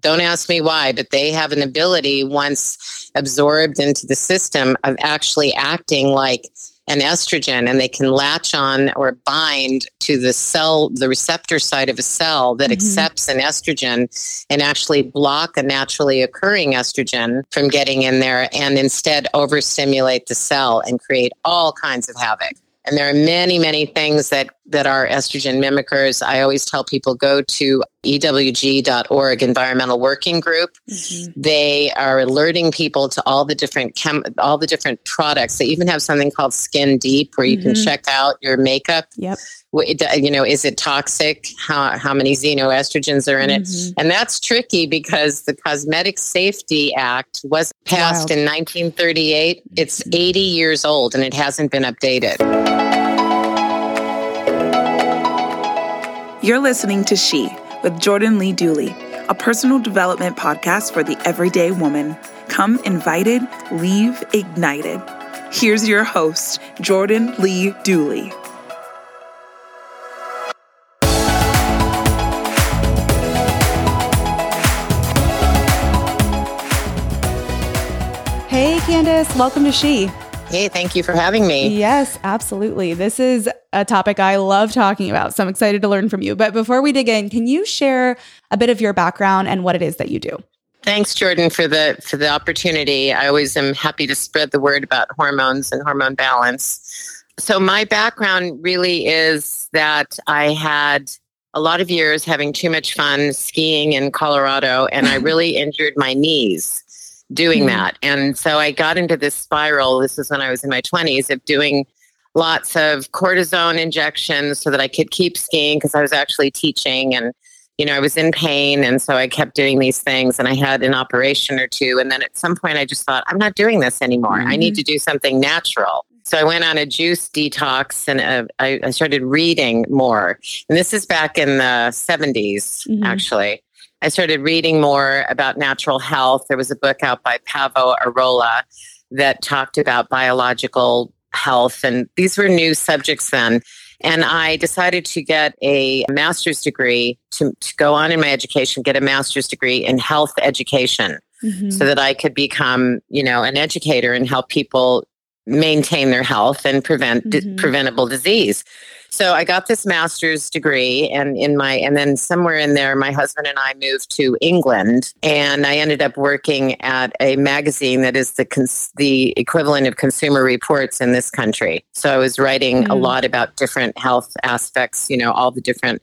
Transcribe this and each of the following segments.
don't ask me why, but they have an ability once absorbed into the system of actually acting like an estrogen and they can latch on or bind to the cell, the receptor side of a cell that mm-hmm. accepts an estrogen and actually block a naturally occurring estrogen from getting in there and instead overstimulate the cell and create all kinds of havoc. And there are many, many things that, that are estrogen mimickers. I always tell people go to ewg.org environmental working group. Mm-hmm. They are alerting people to all the different chem- all the different products. They even have something called Skin Deep where you mm-hmm. can check out your makeup. Yep. You know, is it toxic? How how many xenoestrogens are in it? Mm-hmm. And that's tricky because the Cosmetic Safety Act was passed wow. in 1938. It's 80 years old and it hasn't been updated. You're listening to She with Jordan Lee Dooley, a personal development podcast for the everyday woman. Come invited, leave ignited. Here's your host, Jordan Lee Dooley. Candace, welcome to She. Hey, thank you for having me. Yes, absolutely. This is a topic I love talking about. So I'm excited to learn from you. But before we dig in, can you share a bit of your background and what it is that you do? Thanks, Jordan, for the for the opportunity. I always am happy to spread the word about hormones and hormone balance. So my background really is that I had a lot of years having too much fun skiing in Colorado, and I really injured my knees doing mm-hmm. that. And so I got into this spiral. This was when I was in my 20s of doing lots of cortisone injections so that I could keep skiing because I was actually teaching and you know I was in pain and so I kept doing these things and I had an operation or two and then at some point I just thought I'm not doing this anymore. Mm-hmm. I need mm-hmm. to do something natural. So I went on a juice detox and uh, I, I, started reading more. And this is back in the 70s, mm-hmm. actually. I started reading more about natural health. There was a book out by Paavo Airola that talked about biological health, and these were new subjects then. And I decided to get a master's degree to, to go on in my education, get a master's degree in health education mm-hmm. so that I could become, you know, an educator and help people maintain their health and prevent mm-hmm. di- preventable disease. So I got this master's degree and in my and then somewhere in there my husband and I moved to England and I ended up working at a magazine that is the cons- the equivalent of consumer reports in this country. So I was writing mm. a lot about different health aspects, you know, all the different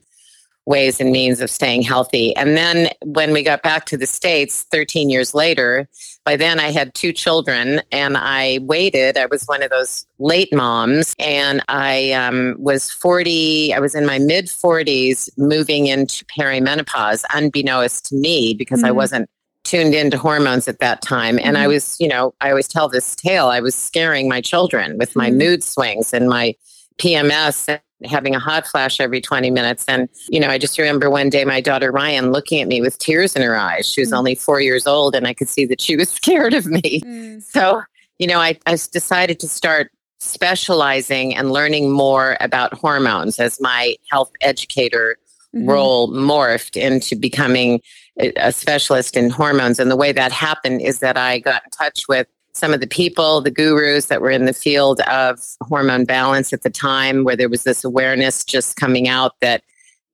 ways and means of staying healthy. And then when we got back to the States 13 years later, by then I had two children and I waited. I was one of those late moms and I um, was 40, I was in my mid 40s moving into perimenopause, unbeknownst to me because mm-hmm. I wasn't tuned into hormones at that time. And mm-hmm. I was, you know, I always tell this tale. I was scaring my children with my mm-hmm. mood swings and my PMS having a hot flash every 20 minutes. And, you know, I just remember one day my daughter Ryan looking at me with tears in her eyes. She was mm. only four years old and I could see that she was scared of me. Mm. So, you know, I, I decided to start specializing and learning more about hormones as my health educator mm-hmm. role morphed into becoming a specialist in hormones. And the way that happened is that I got in touch with some of the people, the gurus that were in the field of hormone balance at the time, where there was this awareness just coming out that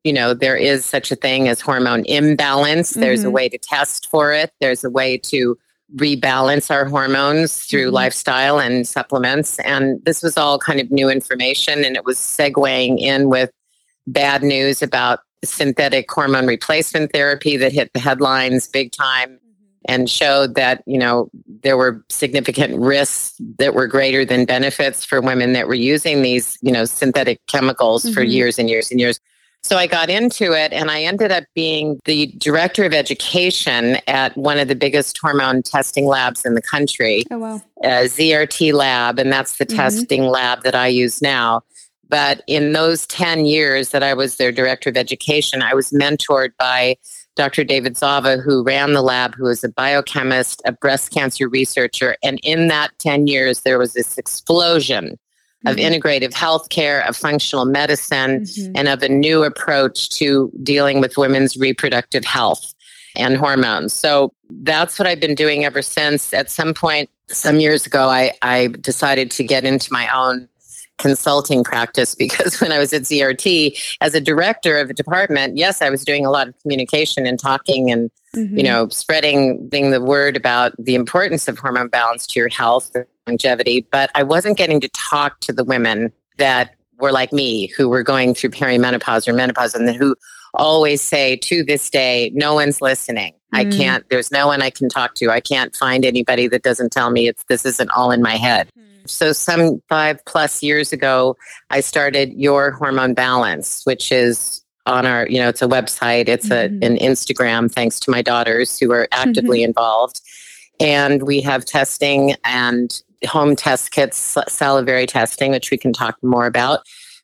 you know, there is such a thing as hormone imbalance. Mm-hmm. There's a mm-hmm. way to test for it. There's a way to rebalance our hormones through mm-hmm. lifestyle and supplements. And this was all kind of new information. And it was segueing in with bad news about synthetic hormone replacement therapy that hit the headlines big time. And showed that, you know, there were significant risks that were greater than benefits for women that were using these, you know, synthetic chemicals mm-hmm. for years and years and years. So I got into it and I ended up being the director of education at one of the biggest hormone testing labs in the country. Oh, wow. ZRT lab. And that's the mm-hmm. testing lab that I use now. But in those 10 years that I was their director of education, I was mentored by Dr. David Zava, who ran the lab, who was a biochemist, a breast cancer researcher. And in that 10 years, there was this explosion of mm-hmm. integrative healthcare, of functional medicine, mm-hmm. and of a new approach to dealing with women's reproductive health and hormones. So that's what I've been doing ever since. At some point, some years ago, I, I decided to get into my own consulting practice because when I was at ZRT as a director of a department, yes, I was doing a lot of communication and talking and mm-hmm. you know spreading being the word about the importance of hormone balance to your health and longevity, but I wasn't getting to talk to the women that were like me who were going through perimenopause or menopause and who always say to this day, no one's listening. Mm. I can't, there's no one I can talk to. I can't find anybody that doesn't tell me it's this isn't all in my head. Mm. So, some five plus years ago, I started Your Hormone Balance, which is on our, you know, it's a website, it's mm-hmm. a, an Instagram, thanks to my daughters who are actively mm-hmm. involved. And we have testing and home test kits, salivary testing, which we can talk more about.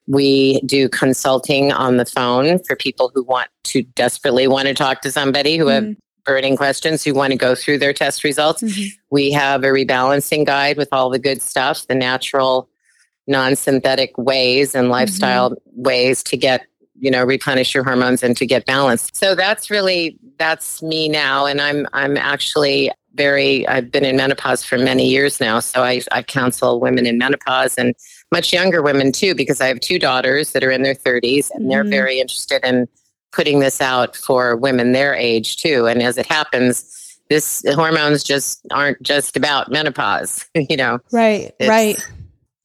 We do consulting on the phone for people who want to desperately want to talk to somebody who mm-hmm. have burning questions who want to go through their test results. Mm-hmm. We have a rebalancing guide with all the good stuff, the natural, non synthetic ways and lifestyle mm-hmm. ways to get you know replenish your hormones and to get balanced so that's really that's me now and i'm i'm actually very i've been in menopause for many years now so i, I counsel women in menopause and much younger women too because i have two daughters that are in their 30s and mm-hmm. they're very interested in putting this out for women their age too. And as it happens, this hormones just aren't just about menopause, you know. Right, right.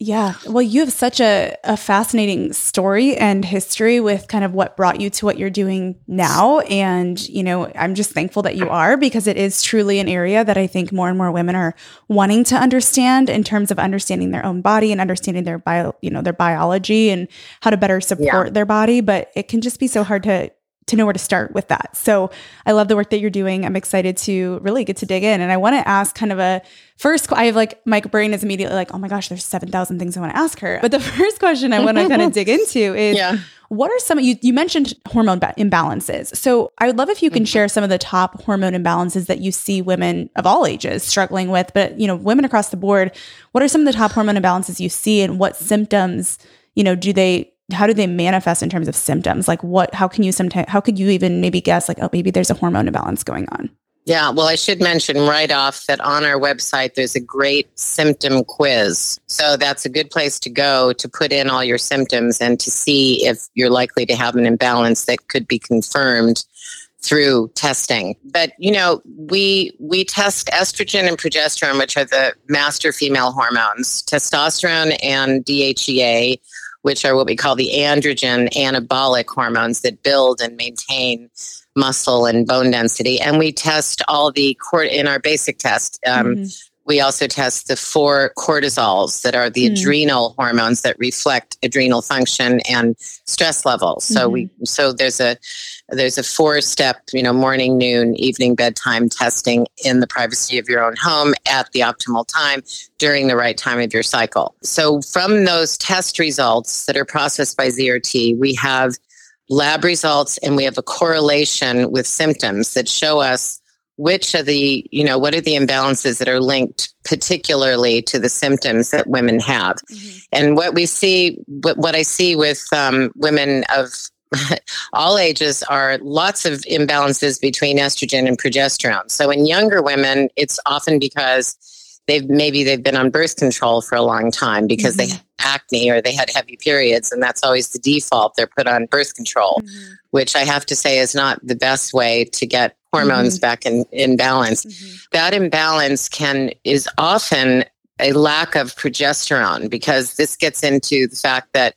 Yeah. Well, you have such a, a fascinating story and history with kind of what brought you to what you're doing now. And, you know, I'm just thankful that you are because it is truly an area that I think more and more women are wanting to understand in terms of understanding their own body and understanding their bio, you know, their biology and how to better support yeah. their body. But it can just be so hard to to know where to start with that. So I love the work that you're doing. I'm excited to really get to dig in. And I want to ask kind of a first, I have like, my brain is immediately like, oh my gosh, there's 7,000 things I want to ask her. But the first question I want to kind of dig into is yeah. what are some, you, you mentioned hormone ba- imbalances. So I would love if you can mm-hmm. share some of the top hormone imbalances that you see women of all ages struggling with, but you know, women across the board, what are some of the top hormone imbalances you see and what symptoms, you know, do they how do they manifest in terms of symptoms? Like what, how can you sometimes, how could you even maybe guess like, oh, maybe there's a hormone imbalance going on? Yeah, well, I should mention right off that on our website, there's a great symptom quiz. So that's a good place to go to put in all your symptoms and to see if you're likely to have an imbalance that could be confirmed through testing. But you know, we we test estrogen and progesterone, which are the master female hormones. Testosterone and DHEA which are what we call the androgen anabolic hormones that build and maintain muscle and bone density. And we test all the court in our basic test. Um, mm-hmm. We also test the four cortisols that are the mm. adrenal hormones that reflect adrenal function and stress levels. So mm-hmm. we so there's a there's a four step, you know, morning, noon, evening, bedtime testing in the privacy of your own home at the optimal time during the right time of your cycle. So from those test results that are processed by ZRT, we have lab results and we have a correlation with symptoms that show us which of the, you know, what are the imbalances that are linked particularly to the symptoms that women have. Mm-hmm. And what we see, what, what I see with um, women of all ages are lots of imbalances between estrogen and progesterone. So in younger women, it's often because they've maybe they've been on birth control for a long time because mm-hmm. they had acne or they had heavy periods and that's always the default they're put on birth control mm-hmm. which i have to say is not the best way to get hormones mm-hmm. back in, in balance mm-hmm. that imbalance can is often a lack of progesterone because this gets into the fact that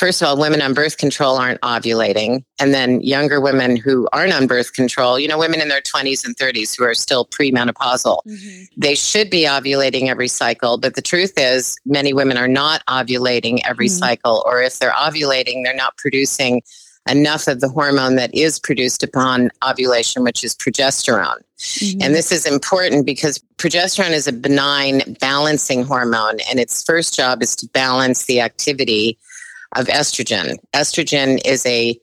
first of all, women on birth control aren't ovulating. And then younger women who aren't on birth control, you know, women in their 20s and 30s who are still premenopausal, mm-hmm. they should be ovulating every cycle. But the truth is, many women are not ovulating every mm-hmm. cycle. Or if they're ovulating, they're not producing enough of the hormone that is produced upon ovulation, which is progesterone. Mm-hmm. And this is important because progesterone is a benign balancing hormone, and its first job is to balance the activity of estrogen. Estrogen is a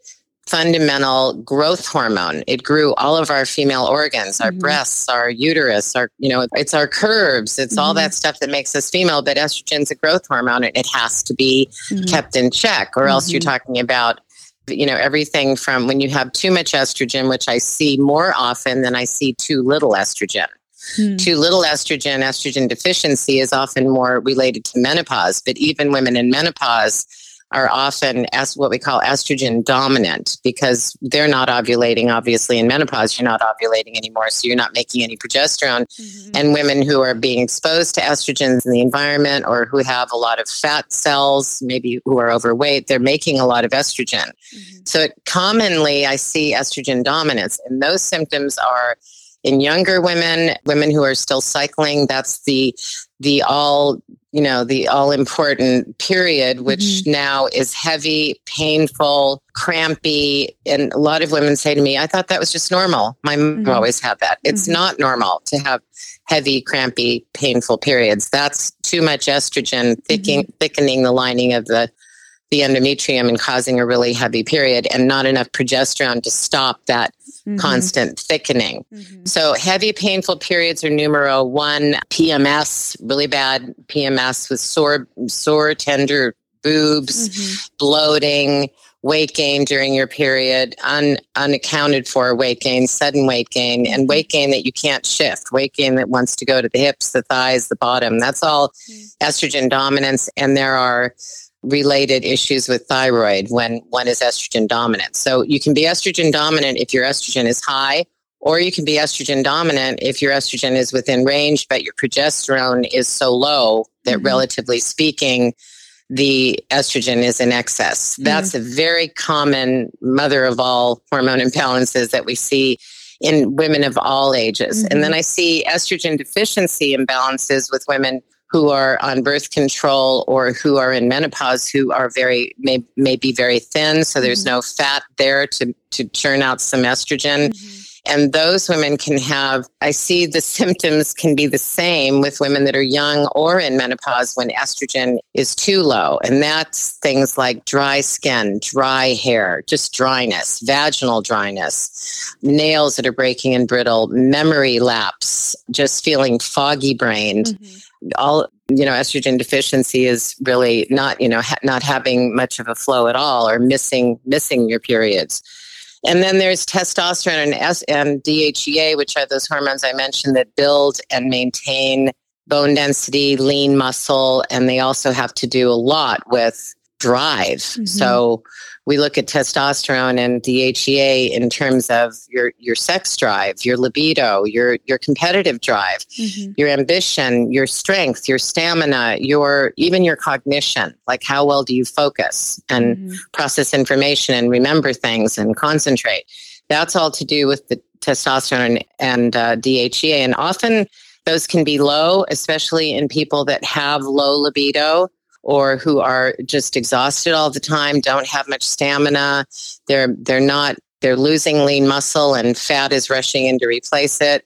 fundamental growth hormone. It grew all of our female organs, our mm-hmm. breasts, our uterus, our, you know, it's our curves, it's mm-hmm. all that stuff that makes us female. But estrogen's a growth hormone and it has to be mm-hmm. kept in check, or else you're mm-hmm. talking about, you know, everything from when you have too much estrogen, which I see more often than I see too little estrogen. Hmm. Too little estrogen, estrogen deficiency is often more related to menopause. But even women in menopause, are often as what we call estrogen dominant because they're not ovulating obviously in menopause you're not ovulating anymore so you're not making any progesterone mm-hmm. and women who are being exposed to estrogens in the environment or who have a lot of fat cells maybe who are overweight they're making a lot of estrogen mm-hmm. so it, commonly i see estrogen dominance and those symptoms are in younger women women who are still cycling that's the the all you know the all important period which mm-hmm. now is heavy painful crampy and a lot of women say to me i thought that was just normal my mom mm-hmm. always had that it's mm-hmm. not normal to have heavy crampy painful periods that's too much estrogen thickening, mm-hmm. thickening the lining of the the endometrium and causing a really heavy period and not enough progesterone to stop that mm-hmm. constant thickening. Mm-hmm. So heavy painful periods are numero one. PMS, really bad PMS with sore, sore, tender boobs, mm-hmm. bloating, weight gain during your period, un, unaccounted for weight gain, sudden weight gain, and mm-hmm. weight gain that you can't shift, weight gain that wants to go to the hips, the thighs, the bottom. That's all mm. estrogen dominance. And there are related issues with thyroid when one is estrogen dominant. So you can be estrogen dominant if your estrogen is high, or you can be estrogen dominant if your estrogen is within range, but your progesterone is so low that, mm-hmm. relatively speaking, the estrogen is in excess. Mm-hmm. That's a very common mother of all hormone imbalances that we see in women of all ages. Mm-hmm. And then I see estrogen deficiency imbalances with women who are on birth control or who are in menopause who are very may, may be very thin. So there's mm-hmm. no fat there to to churn out some estrogen. Mm-hmm. and those women can have i see the symptoms can be the same with women that are young or in menopause when estrogen is too low. And that's things like dry skin dry hair just dryness vaginal dryness nails that are breaking and brittle memory lapse just feeling foggy brained. Mm-hmm all you know estrogen deficiency is really not you know ha- not having much of a flow at all or missing missing your periods and then there's testosterone and, S- and DHEA, which are those hormones I mentioned that build and maintain bone density, lean muscle, and they also have to do a lot with drive. Mm-hmm. So we look at testosterone and DHEA in terms of your your sex drive, your libido, your your competitive drive, mm-hmm. your ambition, your strength, your stamina, your even your cognition. Like how well do you focus and mm-hmm. process information and remember things and concentrate? That's all to do with the testosterone and uh, DHEA, and often those can be low, especially in people that have low libido or who are just exhausted all the time, don't have much stamina. They're they're not they're losing lean muscle and fat is rushing in to replace it.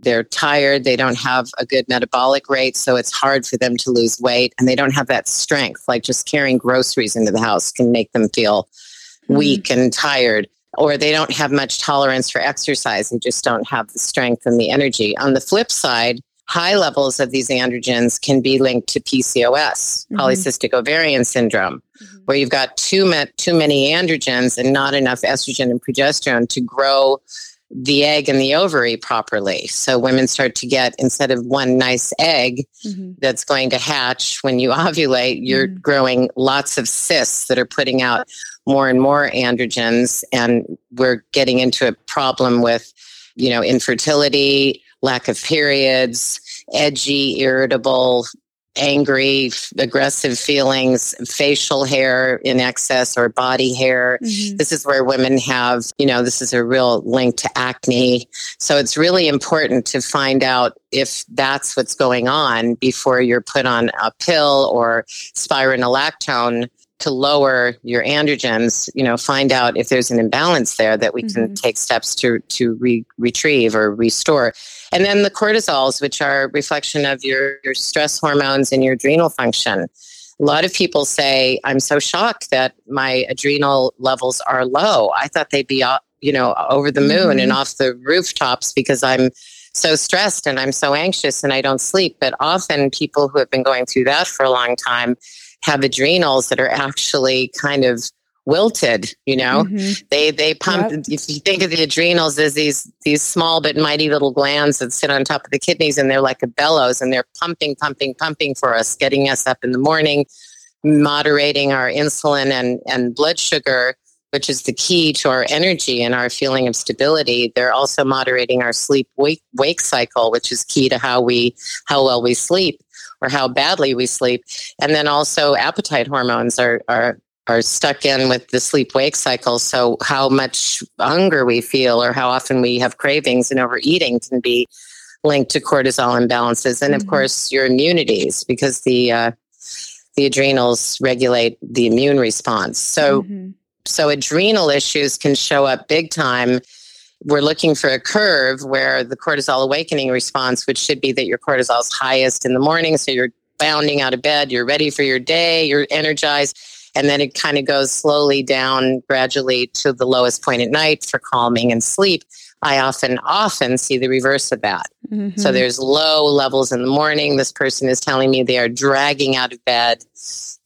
They're tired, they don't have a good metabolic rate, so it's hard for them to lose weight and they don't have that strength. Like just carrying groceries into the house can make them feel mm-hmm. weak and tired or they don't have much tolerance for exercise and just don't have the strength and the energy. On the flip side, high levels of these androgens can be linked to PCOS, mm-hmm. polycystic ovarian syndrome, mm-hmm. where you've got too, ma- too many androgens and not enough estrogen and progesterone to grow the egg and the ovary properly. So women start to get, instead of one nice egg mm-hmm. that's going to hatch when you ovulate, you're mm-hmm. growing lots of cysts that are putting out more and more androgens. And we're getting into a problem with, you know, infertility, lack of periods, edgy, irritable, angry, aggressive feelings, facial hair in excess or body hair. Mm-hmm. This is where women have, you know, this is a real link to acne. So it's really important to find out if that's what's going on before you're put on a pill or spironolactone to lower your androgens, you know, find out if there's an imbalance there that we mm-hmm. can take steps to to re- retrieve or restore. And then the cortisols, which are reflection of your, your stress hormones and your adrenal function. A lot of people say, I'm so shocked that my adrenal levels are low. I thought they'd be, you know, over the moon mm-hmm. and off the rooftops because I'm so stressed and I'm so anxious and I don't sleep. But often people who have been going through that for a long time have adrenals that are actually kind of wilted you know mm-hmm. they they pump yep. if you think of the adrenals as these these small but mighty little glands that sit on top of the kidneys and they're like a bellows and they're pumping pumping pumping for us getting us up in the morning moderating our insulin and and blood sugar which is the key to our energy and our feeling of stability they're also moderating our sleep wake wake cycle which is key to how we how well we sleep or how badly we sleep. And then also appetite hormones are, are are stuck in with the sleep wake cycle. So how much hunger we feel or how often we have cravings and overeating can be linked to cortisol imbalances. And of mm-hmm. course your immunities because the uh, the adrenals regulate the immune response. So mm-hmm. so adrenal issues can show up big time we're looking for a curve where the cortisol awakening response, which should be that your cortisol is highest in the morning. So you're bounding out of bed, you're ready for your day, you're energized. And then it kind of goes slowly down gradually to the lowest point at night for calming and sleep. I often, often see the reverse of that. Mm-hmm. So there's low levels in the morning. This person is telling me they are dragging out of bed.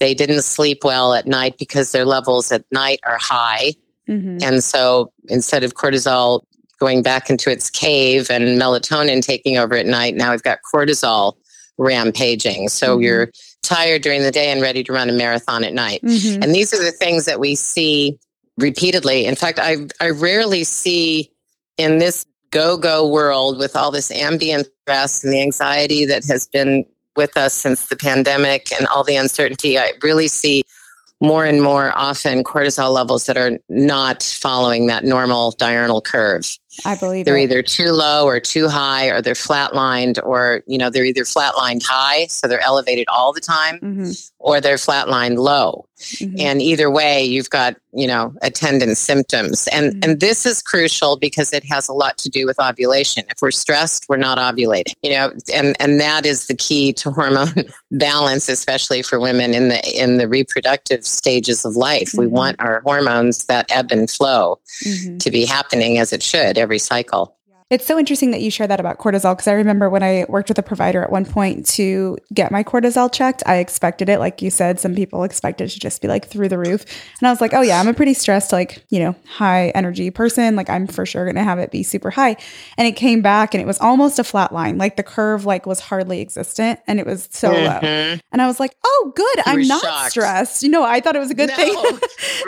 They didn't sleep well at night because their levels at night are high. Mm-hmm. And so instead of cortisol going back into its cave and melatonin taking over at night, now we've got cortisol rampaging. So mm-hmm. you're tired during the day and ready to run a marathon at night. Mm-hmm. And these are the things that we see repeatedly. In fact, I, I rarely see in this go go world with all this ambient stress and the anxiety that has been with us since the pandemic and all the uncertainty, I really see more and more often cortisol levels that are not following that normal diurnal curve. I believe they're it. either too low or too high, or they're flatlined, or you know they're either flatlined high, so they're elevated all the time, mm-hmm. or they're flatlined low. Mm-hmm. And either way, you've got you know attendant symptoms, and mm-hmm. and this is crucial because it has a lot to do with ovulation. If we're stressed, we're not ovulating. You know, and and that is the key to hormone balance, especially for women in the in the reproductive stages of life. We mm-hmm. want our hormones that ebb and flow mm-hmm. to be happening as it should every cycle. It's so interesting that you share that about cortisol because I remember when I worked with a provider at one point to get my cortisol checked, I expected it. Like you said, some people expect it to just be like through the roof. And I was like, oh, yeah, I'm a pretty stressed, like, you know, high energy person. Like, I'm for sure going to have it be super high. And it came back and it was almost a flat line. Like, the curve, like, was hardly existent and it was so mm-hmm. low. And I was like, oh, good. You I'm not shocked. stressed. You know, I thought it was a good no, thing. and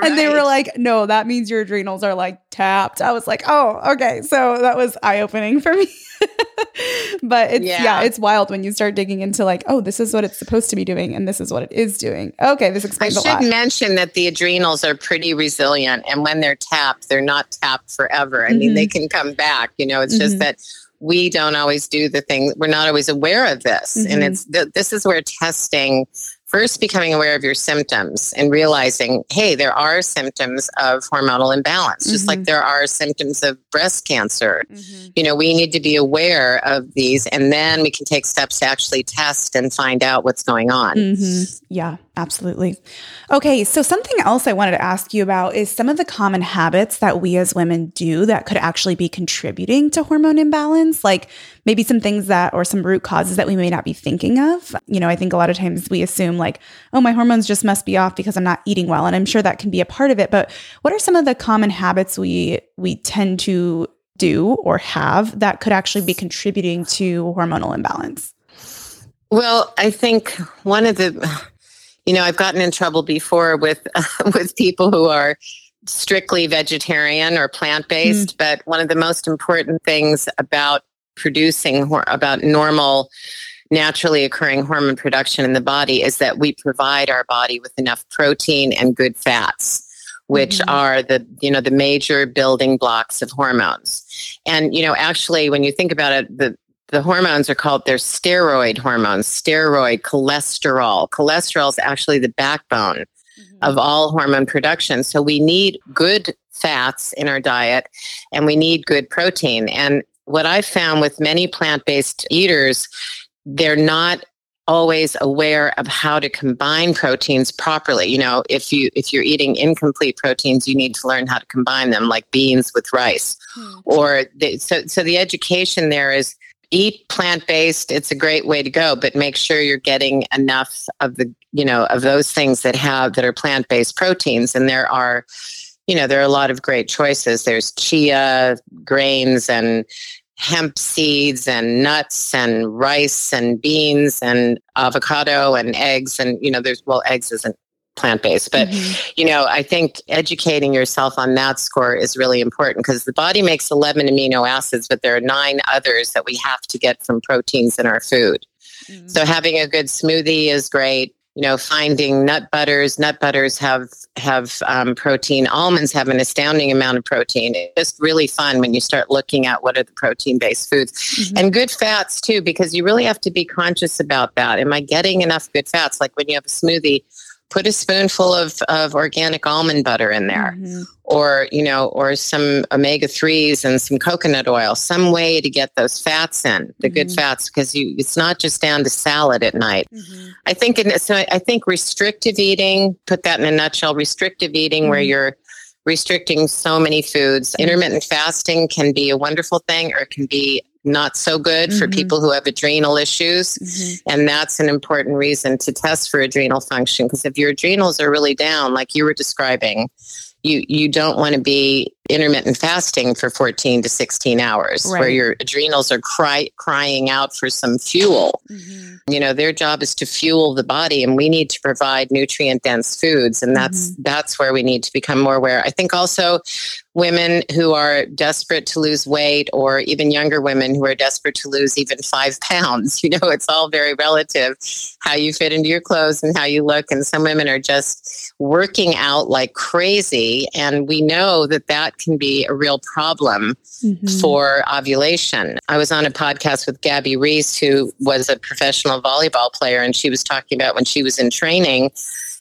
right. they were like, no, that means your adrenals are like tapped. I was like, oh, okay. So that was eye opening for me. but it's yeah. yeah. it's wild when you start digging into like, oh, this is what it's supposed to be doing, and this is what it is doing. Okay, this explains. I should mention that the adrenals are pretty resilient, and when they're tapped, they're not tapped forever. I mm-hmm. mean, they mm-hmm. can come back. You know, it's mm-hmm. just that we don't always do the things. We're not always aware of this, mm-hmm. and it's th- this is where testing first becoming aware of your symptoms and realizing, hey, there are symptoms of hormonal imbalance, mm-hmm. just like mm-hmm. there are symptoms of breast cancer. Mm-hmm. You know, we need to be aware of these and then we can take steps to actually test and find out what's going on. Mm-hmm. Yeah, absolutely. Okay, so something else I wanted to ask you about is some of the common habits that we as women do that could actually be contributing to hormone imbalance, like maybe some things that or some root causes that we may not be thinking of. You know, I think a lot of times we assume like, oh, my hormones just must be off because I'm not eating well. And I'm sure that can be a part of it. But what are some of the common habits we we tend to do or have that could actually be contributing to hormonal imbalance? Well, I think one of the, you know, I've gotten in trouble before with with people who are strictly vegetarian or plant based, mm. but one of the most important things about producing about normal naturally occurring hormone production in the body is that we provide our body with enough protein and good fats which mm-hmm. are the you know the major building blocks of hormones and you know actually when you think about it the the hormones are called they're steroid hormones steroid cholesterol cholesterol is actually the backbone mm-hmm. of all hormone production so we need good fats in our diet and we need good protein and what I've found with many plant-based eaters they're not always aware of how to combine proteins properly you know if you if you're eating incomplete proteins you need to learn how to combine them like beans with rice hmm. or the, so so the education there is eat plant-based it's a great way to go but make sure you're getting enough of the you know of those things that have that are plant-based proteins and there are you know there are a lot of great choices there's chia grains and hemp seeds and nuts and rice and beans and avocado and eggs and you know there's well eggs isn't plant based but mm-hmm. you know i think educating yourself on that score is really important because the body makes 11 amino acids but there are nine others that we have to get from proteins in our food mm-hmm. so having a good smoothie is great you know finding nut butters nut butters have have um, protein. Almonds have an astounding amount of protein. It's just really fun when you start looking at what are the protein based foods. Mm-hmm. and good fats too because you really have to be conscious about that. Am i getting enough good fats? Like when you have a smoothie put a spoonful of, of organic almond butter in there mm-hmm. or you know or some omega-3s and some coconut oil some way to get those fats in the mm-hmm. good fats because you it's not just down to salad at night mm-hmm. i think in, so i think restrictive eating put that in a nutshell restrictive eating where mm-hmm. you're restricting so many foods mm-hmm. intermittent fasting can be a wonderful thing or it can be not so good mm-hmm. for people who have adrenal issues. Mm-hmm. And that's an important reason to test for adrenal function because if your adrenals are really down, like you were describing, you you don't want to be intermittent fasting for 14 to 16 hours right. where your adrenals are cry, crying out for some fuel mm-hmm. you know their job is to fuel the body and we need to provide nutrient dense foods and that's mm-hmm. that's where we need to become more aware i think also women who are desperate to lose weight or even younger women who are desperate to lose even five pounds you know it's all very relative how you fit into your clothes and how you look and some women are just working out like crazy and we know that that can be a real problem mm-hmm. for ovulation. I was on a podcast with Gabby Reece, who was a professional volleyball player, and she was talking about when she was in training,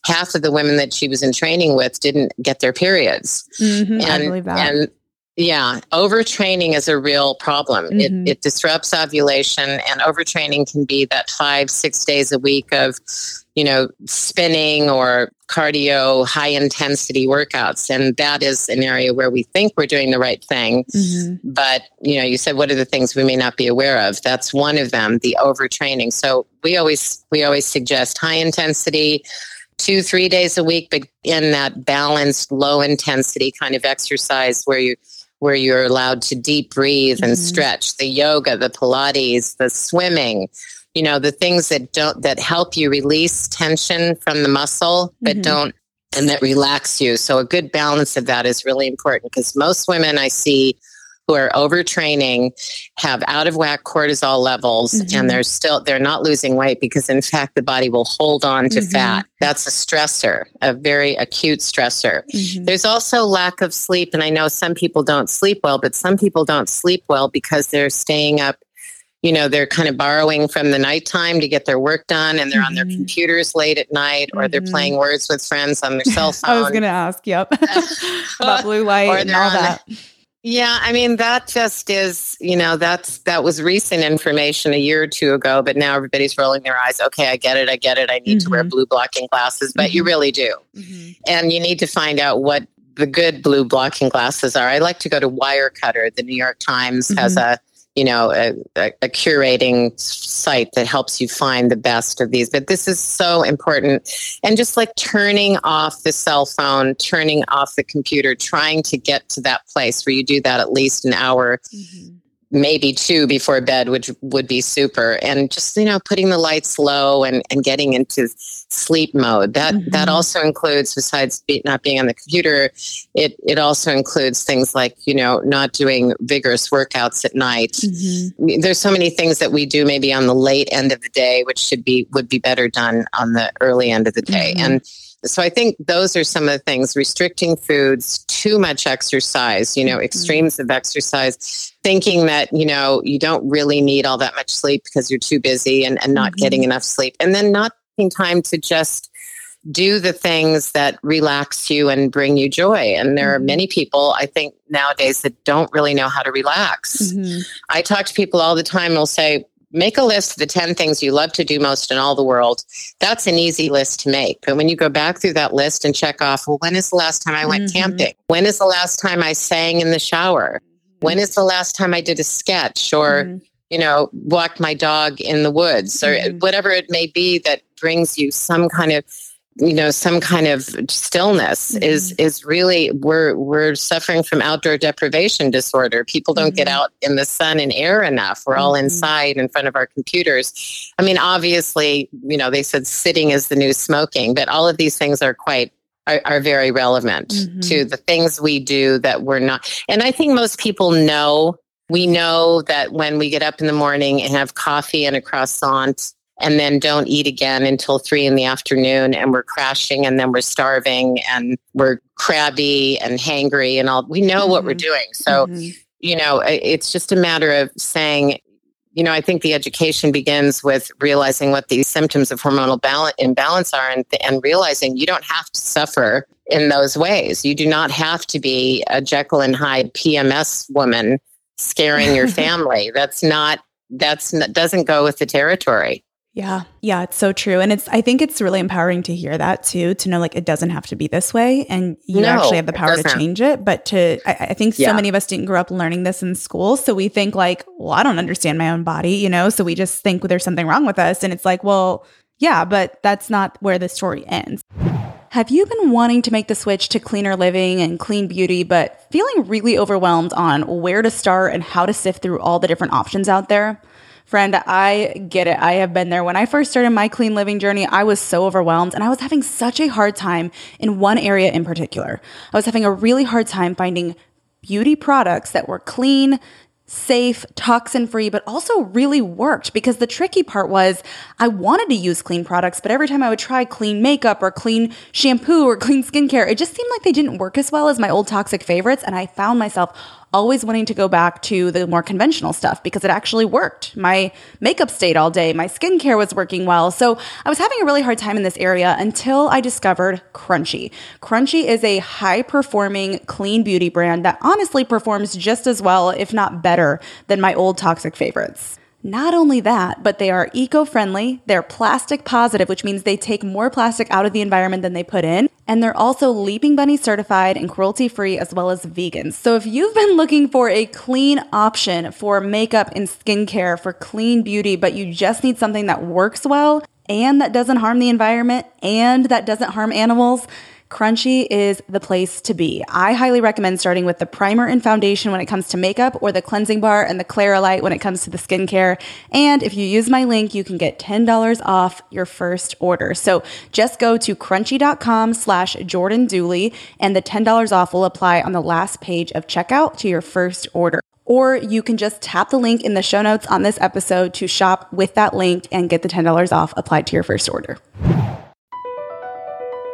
half of the women that she was in training with didn't get their periods. Mm-hmm, and, I believe that. And yeah, overtraining is a real problem. Mm-hmm. It, it disrupts ovulation, and overtraining can be that five, six days a week of, you know, spinning or cardio, high intensity workouts. And that is an area where we think we're doing the right thing. Mm-hmm. But, you know, you said, what are the things we may not be aware of? That's one of them, the overtraining. So we always, we always suggest high intensity, two, three days a week, but in that balanced, low intensity kind of exercise where you, where you're allowed to deep breathe and mm-hmm. stretch the yoga, the Pilates, the swimming, you know, the things that don't, that help you release tension from the muscle, but mm-hmm. don't, and that relax you. So a good balance of that is really important because most women I see who are overtraining have out of whack cortisol levels mm-hmm. and they're still they're not losing weight because in fact the body will hold on to mm-hmm. fat that's a stressor a very acute stressor mm-hmm. there's also lack of sleep and i know some people don't sleep well but some people don't sleep well because they're staying up you know they're kind of borrowing from the nighttime to get their work done and they're on their mm-hmm. computers late at night or they're mm-hmm. playing words with friends on their cell phone i was going to ask yep about blue light and all that yeah, I mean that just is, you know, that's that was recent information a year or two ago, but now everybody's rolling their eyes. Okay, I get it, I get it. I need mm-hmm. to wear mm-hmm. blue blocking glasses, but mm-hmm. you really do. Mm-hmm. And you need to find out what the good blue blocking glasses are. I like to go to Wirecutter. The New York Times has mm-hmm. a you know, a, a, curating site that helps you find the best of these. But this is so important. And just like turning off the cell phone, turning off the computer, trying to get to that place where you do that at least an hour. Mm-hmm maybe two before bed, which would be super. And just, you know, putting the lights low and, and getting into sleep mode. That mm-hmm. that also includes, besides be, not being on the computer, it it also includes things like, you know, not doing vigorous workouts at night. Mm-hmm. There's so many things that we do maybe on the late end of the day, which should be would be better done on the early end of the day. Mm-hmm. And so I think those are some of the things restricting foods, too much exercise, you know, mm-hmm. extremes of exercise, thinking that, you know, you don't really need all that much sleep because you're too busy and, and not mm-hmm. getting enough sleep. And then not taking time to just do the things that relax you and bring you joy. And there mm-hmm. are many people, I think, nowadays that don't really know how to relax. Mm-hmm. I talk to people all the time and will say, make a list of the 10 things you love to do most in all the world. That's an easy list to make. But when you go back through that list and check off, well, when is the last time I went mm-hmm. camping? When is the last time I sang in the shower? When is the last time I did a sketch or, mm-hmm. you know, walked my dog in the woods or mm-hmm. whatever it may be that brings you some kind of you know some kind of stillness mm-hmm. is is really we're we're suffering from outdoor deprivation disorder people don't mm-hmm. get out in the sun and air enough we're mm-hmm. all inside in front of our computers i mean obviously you know they said sitting is the new smoking but all of these things are quite are, are very relevant mm-hmm. to the things we do that we're not and i think most people know we know that when we get up in the morning and have coffee and a croissant and then don't eat again until three in the afternoon and we're crashing and then we're starving and we're crabby and hangry and all we know mm-hmm. what we're mm-hmm. doing so mm-hmm. you know it's just a matter of saying you know i think the education begins with realizing what these symptoms of hormonal balance, imbalance are and, and realizing you don't have to suffer in those ways you do not have to be a jekyll and hyde pms woman scaring your family that's not that's doesn't go with the territory yeah. Yeah, it's so true. And it's I think it's really empowering to hear that too, to know like it doesn't have to be this way and you no, actually have the power to change it. But to I, I think yeah. so many of us didn't grow up learning this in school. So we think like, well, I don't understand my own body, you know? So we just think there's something wrong with us. And it's like, well, yeah, but that's not where the story ends. Have you been wanting to make the switch to cleaner living and clean beauty, but feeling really overwhelmed on where to start and how to sift through all the different options out there? Friend, I get it. I have been there. When I first started my clean living journey, I was so overwhelmed and I was having such a hard time in one area in particular. I was having a really hard time finding beauty products that were clean, safe, toxin free, but also really worked because the tricky part was I wanted to use clean products, but every time I would try clean makeup or clean shampoo or clean skincare, it just seemed like they didn't work as well as my old toxic favorites. And I found myself always wanting to go back to the more conventional stuff because it actually worked. My makeup stayed all day, my skincare was working well. So I was having a really hard time in this area until I discovered Crunchi. Crunchi is a high performing clean beauty brand that honestly performs just as well, if not better, than my old toxic favorites. Not only that, but they are eco friendly, they're plastic positive, which means they take more plastic out of the environment than they put in, and they're also Leaping Bunny certified and cruelty free as well as vegan. So if you've been looking for a clean option for makeup and skincare, for clean beauty, but you just need something that works well and that doesn't harm the environment and that doesn't harm animals, Crunchi is the place to be. I highly recommend starting with the primer and foundation when it comes to makeup or the cleansing bar and the Claralight when it comes to the skincare. And if you use my link, you can get $10 off your first order. So just go to crunchi.com slash Jordan Dooley and the $10 off will apply on the last page of checkout to your first order. Or you can just tap the link in the show notes on this episode to shop with that link and get the $10 off applied to your first order.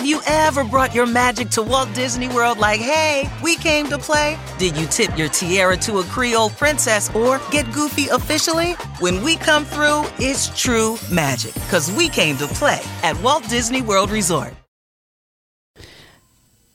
Have you ever brought your magic to Walt Disney World like, hey, we came to play? Did you tip your tiara to a Creole princess or get goofy officially? When we come through, it's true magic because we came to play at Walt Disney World Resort.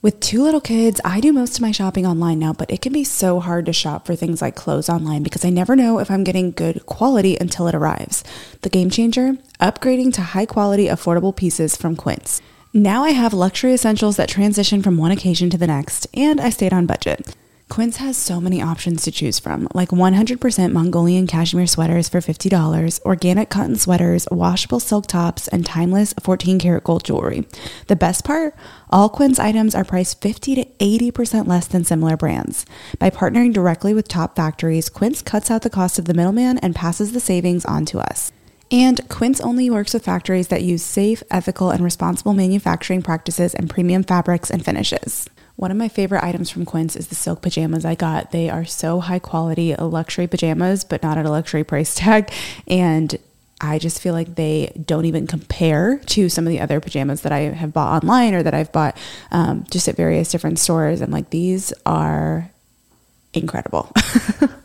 With two little kids, I do most of my shopping online now, but it can be so hard to shop for things like clothes online because I never know if I'm getting good quality until it arrives. The game changer? Upgrading to high quality, affordable pieces from Quince. Now I have luxury essentials that transition from one occasion to the next, and I stayed on budget. Quince has so many options to choose from, like 100% Mongolian cashmere sweaters for $50, organic cotton sweaters, washable silk tops, and timeless 14 karat gold jewelry. The best part? All Quince items are priced 50 to 80% less than similar brands. By partnering directly with top factories, Quince cuts out the cost of the middleman and passes the savings on to us. And Quince only works with factories that use safe, ethical, and responsible manufacturing practices and premium fabrics and finishes. One of my favorite items from Quince is the silk pajamas I got. They are so high quality, luxury pajamas, but not at a luxury price tag. And I just feel like they don't even compare to some of the other pajamas that I have bought online or that I've bought um, just at various different stores. And like these are incredible.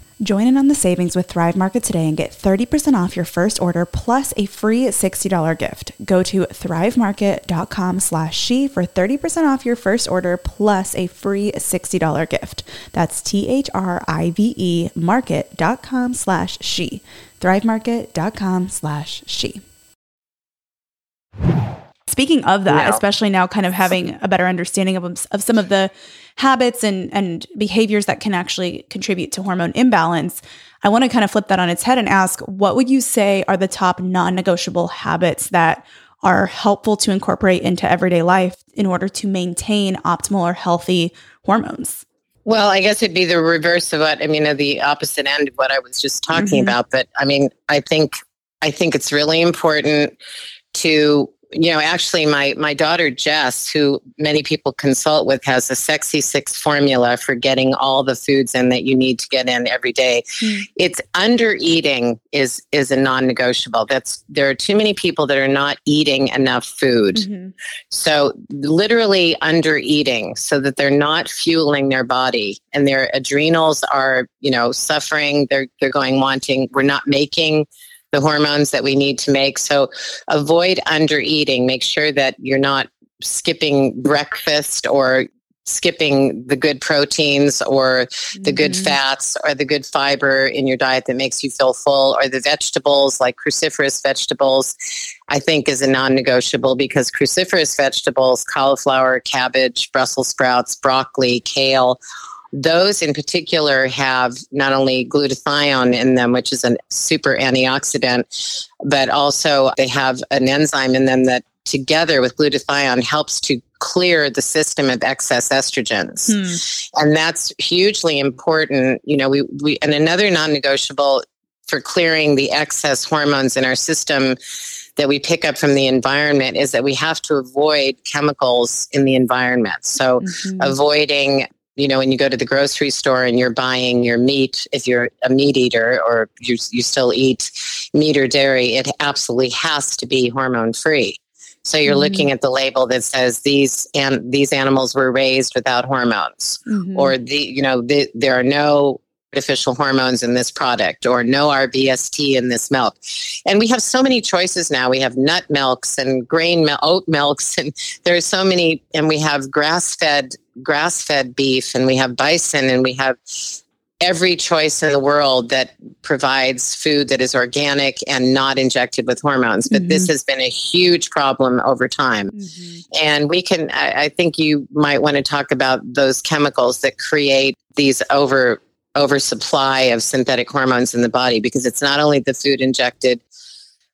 Join in on the savings with Thrive Market today and get 30% off your first order plus a free $60 gift. Go to thrivemarket.com slash she for 30% off your first order plus a free $60 gift. That's T-H-R-I-V-E market.com slash she. thrivemarket.com slash she. Speaking of that, yeah. especially now kind of having a better understanding of, of some of the habits and, and behaviors that can actually contribute to hormone imbalance, I want to kind of flip that on its head and ask what would you say are the top non negotiable habits that are helpful to incorporate into everyday life in order to maintain optimal or healthy hormones? Well, I guess it'd be the reverse of what I mean, of the opposite end of what I was just talking mm-hmm. about. But I mean, I think I think it's really important to you know, actually, my my daughter Jess, who many people consult with, has a sexy six formula for getting all the foods in that you need to get in every day. Mm. It's under eating is is a non-negotiable. That's there are too many people that are not eating enough food. Mm-hmm. So literally under eating, so that they're not fueling their body and their adrenals are, you know, suffering. They're they're going wanting. We're not making the hormones that we need to make. So avoid under eating. Make sure that you're not skipping breakfast or skipping the good proteins or the good mm-hmm. fats or the good fiber in your diet that makes you feel full or the vegetables like cruciferous vegetables i think is a non-negotiable because cruciferous vegetables cauliflower cabbage brussels sprouts broccoli kale those in particular have not only glutathione in them, which is a super antioxidant, but also they have an enzyme in them that together with glutathione helps to clear the system of excess estrogens. Hmm. And that's hugely important. You know, we, we and another non-negotiable for clearing the excess hormones in our system that we pick up from the environment is that we have to avoid chemicals in the environment. So mm-hmm. avoiding you know, when you go to the grocery store and you're buying your meat, if you're a meat eater or you, you still eat meat or dairy, it absolutely has to be hormone free. So you're mm-hmm. looking at the label that says these and these animals were raised without hormones, mm-hmm. or the you know the, there are no artificial hormones in this product or no RBST in this milk. And we have so many choices now. We have nut milks and grain milk, oat milks, and there's so many, and we have grass fed grass fed beef and we have bison and we have every choice in the world that provides food that is organic and not injected with hormones. But mm-hmm. this has been a huge problem over time. Mm-hmm. And we can, I, I think you might want to talk about those chemicals that create these over oversupply of synthetic hormones in the body because it's not only the food injected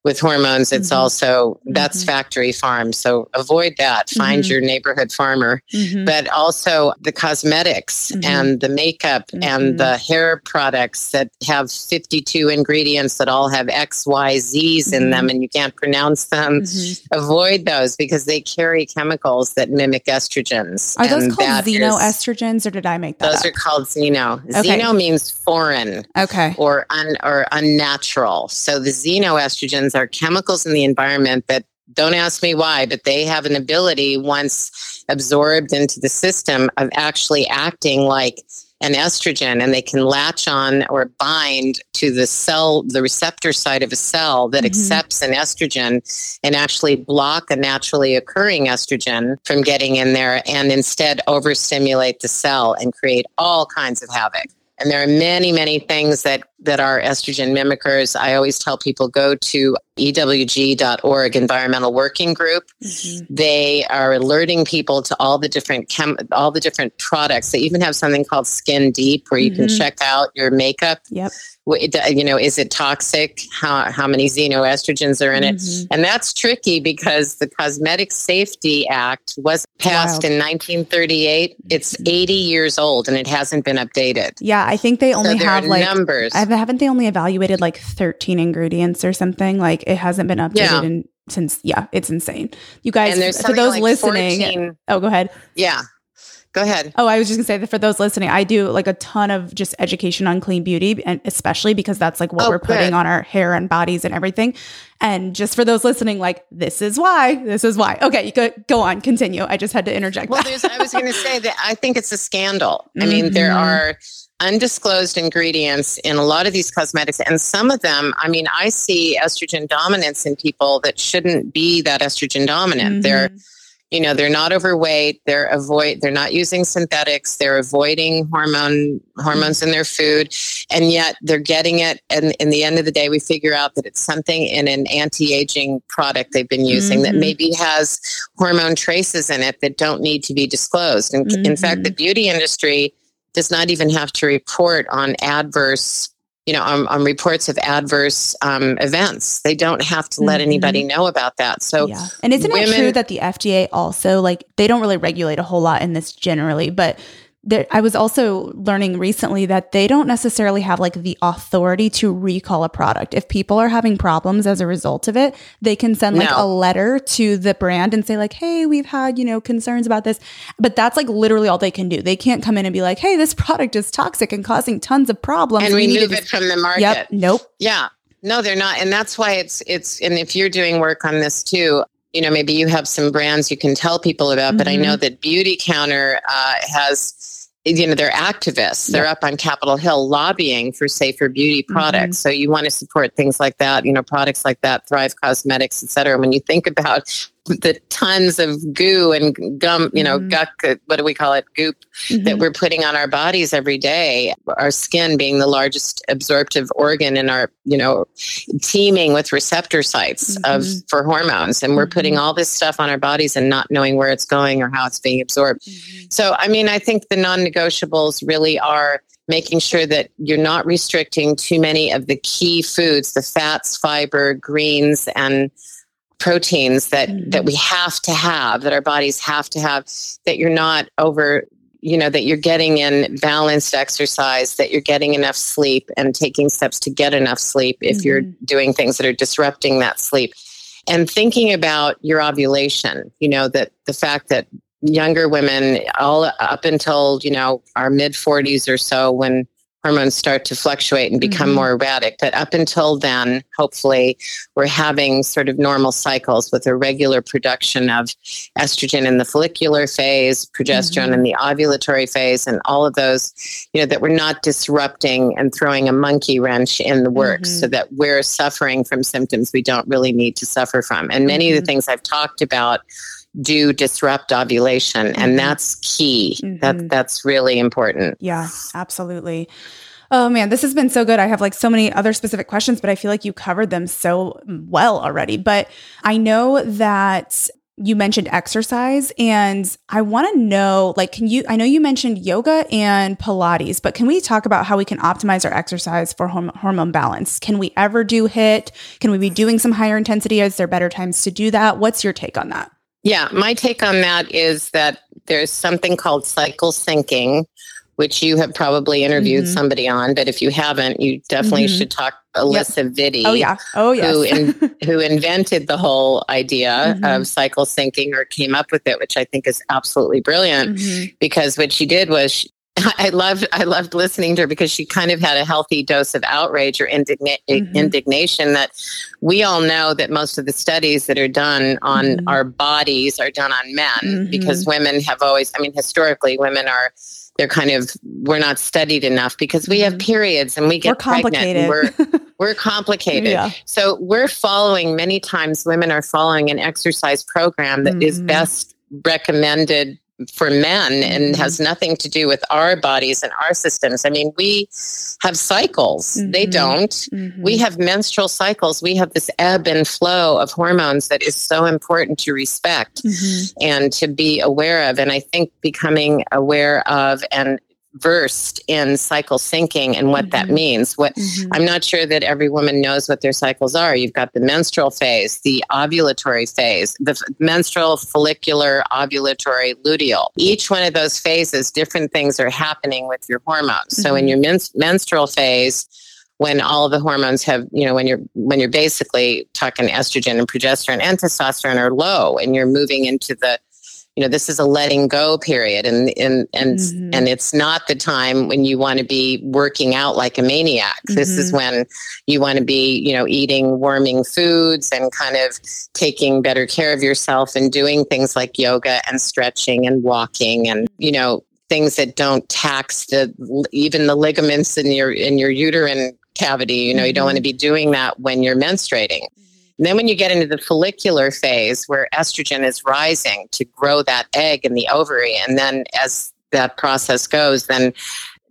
with hormones it's mm-hmm. also that's mm-hmm. factory farm so avoid that find mm-hmm. your neighborhood farmer mm-hmm. but also the cosmetics mm-hmm. and the makeup and mm-hmm. the hair products that have 52 ingredients that all have x y z's in them and you can't pronounce them avoid those because they carry chemicals that mimic estrogens are those called xenoestrogens or did i make that those up? are called xeno okay. xeno means foreign okay or un, or unnatural so the xenoestrogens are chemicals in the environment that don't ask me why, but they have an ability once absorbed into the system of actually acting like an estrogen and they can latch on or bind to the cell, the receptor side of a cell that mm-hmm. accepts an estrogen and actually block a naturally occurring estrogen from getting in there and instead overstimulate the cell and create all kinds of havoc. And there are many, many things that, that are estrogen mimickers. I always tell people go to ewg.org environmental working group. Mm-hmm. They are alerting people to all the different chem- all the different products. They even have something called Skin Deep where you mm-hmm. can check out your makeup. Yep you know, is it toxic? How, how many xenoestrogens are in it? Mm-hmm. And that's tricky because the Cosmetic Safety Act was passed Wild. in 1938. It's mm-hmm. 80 years old and it hasn't been updated. Yeah, I think they only so have like numbers. Haven't they only evaluated like 13 ingredients or something? Like it hasn't been updated yeah. in since yeah, it's insane. You guys, for those like listening, 14, oh, go ahead. Yeah, Go ahead. Oh, I was just gonna say that for those listening, I do like a ton of just education on clean beauty, and especially because that's like what oh, we're putting good. on our hair and bodies and everything. And just for those listening, like this is why, this is why. Okay, you could go on, continue. I just had to interject. Well, there's, I was gonna say that I think it's a scandal. I mean, mm-hmm. there are undisclosed ingredients in a lot of these cosmetics and some of them i mean i see estrogen dominance in people that shouldn't be that estrogen dominant mm-hmm. they're you know they're not overweight they're avoid they're not using synthetics they're avoiding hormone hormones in their food and yet they're getting it and in the end of the day we figure out that it's something in an anti-aging product they've been using mm-hmm. that maybe has hormone traces in it that don't need to be disclosed and mm-hmm. in fact the mm-hmm. beauty industry does not even have to report on adverse you know, on, on reports of adverse um, events. They don't have to let mm-hmm. anybody know about that. So, yeah. And isn't women, it true that the FDA also, like, they don't really regulate a whole lot in this generally, but there, I was also learning recently that they don't necessarily have like the authority to recall a product. If people are having problems as a result of it, they can send like no. a letter to the brand and say like, "Hey, we've had, you know, concerns about this." But that's like literally all they can do. They can't come in and be like, "Hey, this product is toxic and causing tons of problems." And we remove it from the market. Yep. Nope. Yeah. No, they're not. And that's why it's it's and if you're doing work on this too, you know, maybe you have some brands you can tell people about, mm-hmm. but I know mm-hmm. that Beautycounter uh, has you know they're activists they're up on capitol hill lobbying for safer beauty mm-hmm. products mm-hmm. so you want to support things like that you know products like that thrive causemetics et cetera when you think about the tons of goo and gum, you know, mm-hmm. guck, what do we call it? Goop mm-hmm. that we're putting on our bodies every day. Our skin being the largest absorptive organ in our, you know, teeming with receptor sites mm-hmm. of for hormones. And we're putting mm-hmm. all this stuff on our bodies and not knowing where it's going or how it's being absorbed. Mm-hmm. So, I mean, I think the non negotiables really are making sure that you're not restricting too many of the key foods, the fats, fiber, greens, and proteins that mm-hmm. that we have to have that our bodies have to have that you're not over you know that you're getting in balanced exercise that you're getting enough sleep and taking steps to get enough sleep if mm-hmm. you're doing things that are disrupting that sleep and thinking about your ovulation you know that the fact that younger women all up until you know our mid 40s or so when hormones start to fluctuate and become mm-hmm. more erratic. But up until then, hopefully, we're having sort of normal cycles with a regular production of estrogen in the follicular phase, progesterone mm-hmm. in the ovulatory phase, and all of those, you know, that we're not disrupting and throwing a monkey wrench in the works mm-hmm. so that we're suffering from symptoms we don't really need to suffer from. And many of the mm-hmm. things I've talked about do disrupt ovulation mm-hmm. and that's key. Mm-hmm. that that's really important. Yeah absolutely. Oh man this has been so good. I have like so many other specific questions but i feel like you covered them so well already. But i know that you mentioned exercise and I want to know like can you I know you mentioned yoga and pilates but can we talk about how we can optimize our exercise for horm- hormone balance? Can we ever do HIIT can we be doing some higher intensity? Is there better times to do that? What's your take on that yeah, my take on that is that there's something called cycle syncing, which you have probably interviewed mm-hmm. somebody on, but if you haven't, you definitely mm-hmm. should talk Alisa yep. Vitti. Oh yeah, oh yeah, who in, who invented the whole idea mm-hmm. of cycle syncing or came up with it, which I think is absolutely brilliant. Mm-hmm. Because what she did was I loved I loved listening to her because she kind of had a healthy dose of outrage or indigna- mm-hmm. indignation that we all know that most of the studies that are done on mm-hmm. our bodies are done on men mm-hmm. because women have always I mean historically women are they're kind of we're not studied enough because we have mm-hmm. periods and we get we're pregnant we're we're complicated yeah. so we're following many times women are following an exercise program that is mm-hmm. best recommended for men and mm-hmm. has nothing to do with our bodies and our systems. I mean, we have cycles. Mm-hmm. They don't. Mm-hmm. We have menstrual cycles. We have this ebb and flow of hormones that is so important to respect mm-hmm. and to be aware of. And I think becoming aware of and versed in cycle syncing and what mm-hmm. that means. What mm-hmm. I'm not sure that every woman knows what their cycles are. You've got the menstrual phase, the ovulatory phase, the f- menstrual, follicular, ovulatory, luteal. Each one of those phases, different things are happening with your hormones. Mm-hmm. So in mm-hmm. your men- menstrual phase, when all of the hormones have, you know, when you're when you're basically talking estrogen and progesterone and testosterone are low, and you're moving into the you know this is a letting go period and and and mm-hmm. and it's not the time when you want to be working out like a maniac mm-hmm. this is mm-hmm. when you want to be you know eating warming foods and kind of taking better care of yourself and doing things like yoga and stretching and walking and you know things that don't tax the even the ligaments in your in your uterine cavity you know mm-hmm. you don't want to mm-hmm. be doing that when you're menstruating and then when you get into the follicular phase where estrogen is rising to grow that egg in the ovary, and then as that process goes, then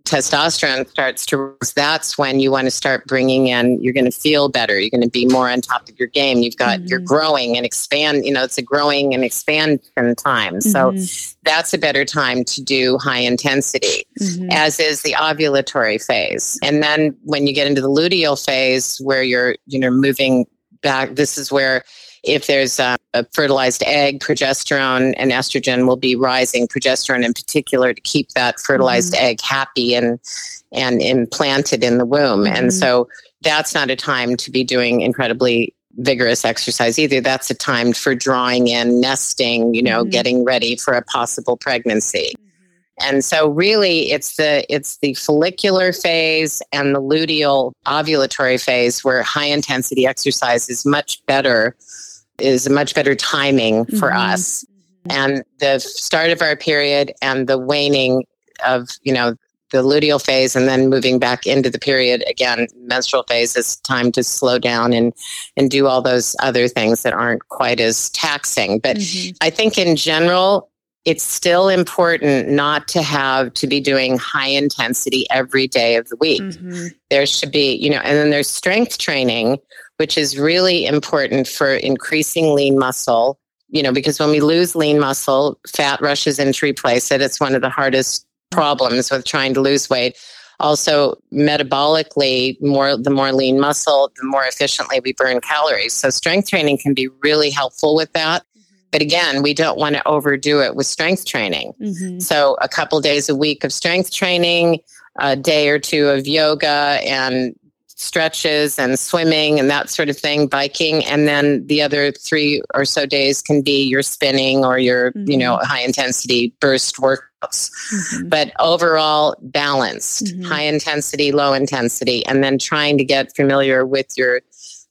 testosterone starts to that's when you want to start bringing in you're going to feel better you're going to be more on top of your game you've got mm-hmm. you're growing and expand you know it's a growing and expansion time so mm-hmm. that's a better time to do high intensity mm-hmm. as is the ovulatory phase and then when you get into the luteal phase where you're you know moving back. This is where if there's a, a, fertilized egg, progesterone and estrogen will be rising. Progesterone, in particular, to keep that fertilized mm-hmm. egg happy and and implanted in the womb. Mm-hmm. And so that's not a time to be doing incredibly vigorous exercise either. That's a time for drawing in, nesting, you know, mm-hmm. getting ready for a possible pregnancy. And so really it's the it's the follicular phase and the luteal ovulatory phase where high intensity exercise is much better is a much better timing for mm-hmm. us. And the start of our period and the waning of, you know, the luteal phase and then moving back into the period again menstrual phase is time to slow down and and do all those other things that aren't quite as taxing but mm-hmm. i think in general it's still important not to have to be doing high intensity every day of the week. Mm-hmm. There should be, you know, and then there's strength training, which is really important for increasing lean muscle, you know, because when we lose lean muscle, fat rushes in to replace it. It's one of the hardest problems with trying to lose weight. Also, metabolically, more the more lean muscle, the more efficiently we burn calories. So strength training can be really helpful with that. But again, we don't want to overdo it with strength training. Mm-hmm. So, a couple days a week of strength training, a day or two of yoga, and stretches and swimming and that sort of thing, biking. And then the other three or so days can be your spinning or your, mm-hmm. you know, mm-hmm. high intensity burst workouts. Mm-hmm. But overall, balanced, mm-hmm. high intensity, low intensity, and then trying to get familiar with your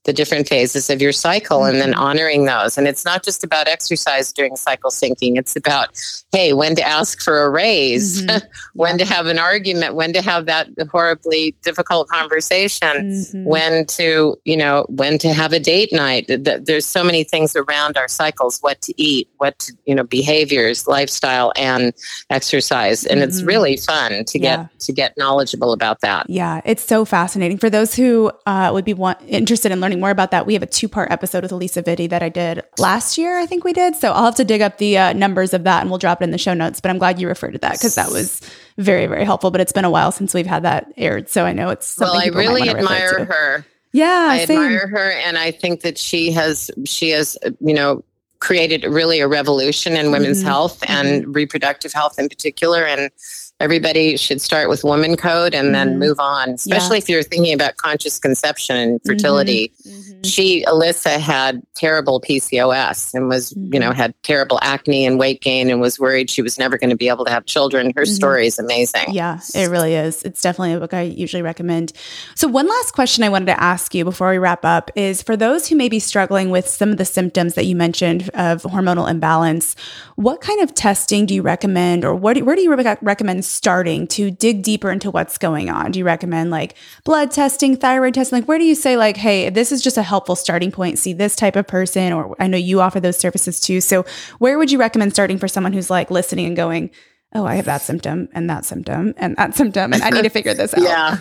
the different phases of your cycle mm-hmm. and then mm-hmm. honoring those. And it's not just about exercise during cycle syncing. It's about, hey, when to ask for a raise, mm-hmm. when yeah. to have an argument, when to have that horribly difficult conversation, mm-hmm. when to, you know, when to have a date night. There's so many things around our cycles, what to eat, what to, you know, behaviors, lifestyle and exercise. And it's mm-hmm. really fun to yeah. get to get knowledgeable about that. Yeah, it's so fascinating. For those who uh, would be want, interested in learning learning more about that, we have a two part episode with Alisa Vitti that I did last year, I think we did. So I'll have to dig up the uh, numbers of that and we'll drop it in the show notes. But I'm glad you referred to that because that was very, very helpful. But it's been a while since we've had that aired. So I know it's something Well, I really admire her. Yeah. I same. admire her. And I think that she has, she has, you know, created really a revolution in women's mm-hmm. health and mm-hmm. reproductive health in particular. And everybody should start with WomanCode and then mm-hmm. move on especially yeah. if you're thinking about conscious conception and fertility mm-hmm. Mm-hmm. she alisa had terrible pcos and was mm-hmm. you know mm-hmm. had terrible acne and weight gain and was worried she was never going to be able to have children her mm-hmm. story is amazing yeah it really is it's definitely a book i usually recommend so one last question i wanted to ask you before we wrap up is for those who may be struggling with some of the symptoms that you mentioned of hormonal imbalance what kind of testing do you recommend or what, where do you re- recommend starting to dig deeper into what's going on? Do you recommend like blood testing, thyroid testing? Like, where do you say, like, hey, this is just a helpful starting point, see this type of person? Or I know you offer those services too. So, where would you recommend starting for someone who's like listening and going, oh, I have that symptom and that symptom and that symptom, and I need to figure this out? yeah.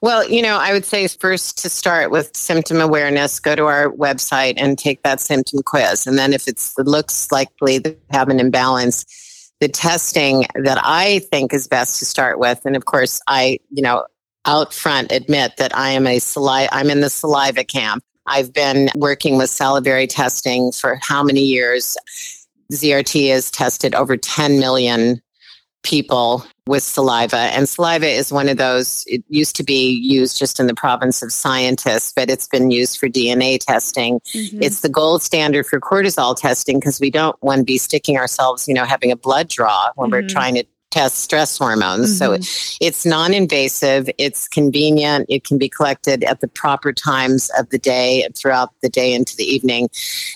Well, you know, I would say first to start with symptom awareness, go to our website and take that symptom quiz. And then if it looks likely to have an imbalance, the testing that I think is best to start with. And of course, I, you know, out front admit that I am a saliva, I'm in the saliva camp. I've been working with salivary testing for how many years? ZRT has tested over 10 million people with saliva. And saliva is one of those, it used to be used just in the province of scientists, but it's been used for DNA testing. Mm-hmm. It's the gold standard for cortisol testing because we don't want to be sticking ourselves, you know, having a blood draw when mm-hmm. we're trying to test stress hormones. Mm-hmm. So it's non invasive, it's convenient, it can be collected at the proper times of the day throughout the day into the evening.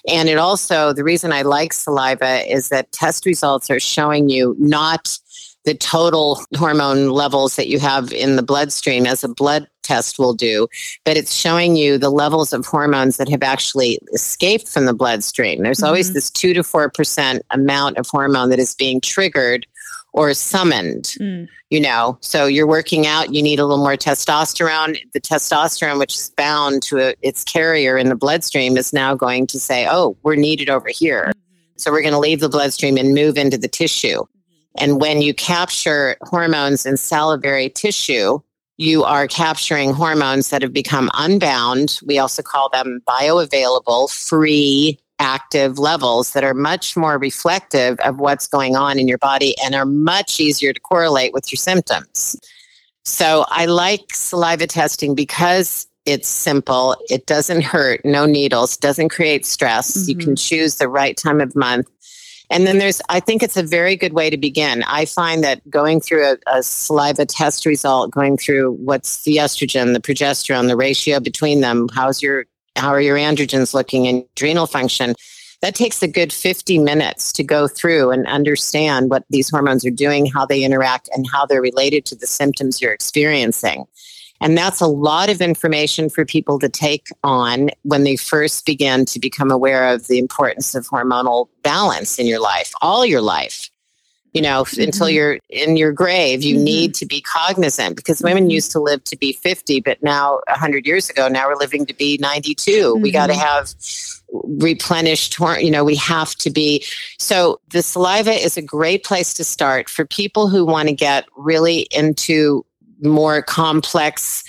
And it also, the reason I like saliva is that test results are showing you not the total hormone levels that you have in the bloodstream as a blood test will do, but it's showing you the levels of hormones that have actually escaped from the bloodstream. There's mm-hmm. always this 2 to 4% amount of hormone that is being triggered or summoned. Mm. You know, so you're working out, you need a little more testosterone. The testosterone, which is bound to a, its carrier in the bloodstream, is now going to say, oh, we're needed over here. Mm-hmm. So we're going to leave the bloodstream and move into the tissue. And when you capture hormones in salivary tissue, you are capturing hormones that have become unbound. We also call them bioavailable, free, active levels that are much more reflective of what's going on in your body and are much easier to correlate with your symptoms. So I like saliva testing because it's simple, it doesn't hurt, no needles, doesn't create stress. Mm-hmm. You can choose the right time of month and then there's, I think it's a very good way to begin. I find that going through a, a, saliva test result, going through what's the estrogen, the progesterone, the ratio between them, how's your, how are your androgens looking and adrenal function? That takes a good 50 minutes to go through and understand what these hormones are doing, how they interact, and how they're related to the symptoms you're experiencing. And that's a lot of information for people to take on when they first begin to become aware of the importance of hormonal balance in your life, all your life. You know, mm-hmm. until you're in your grave, you mm-hmm. need to be cognizant because women mm-hmm. used to live to be 50, but now 100 years ago, now we're living to be 92. We got to mm-hmm. have replenished you know we have to be so the saliva is a great place to start for people who want to get really into more complex,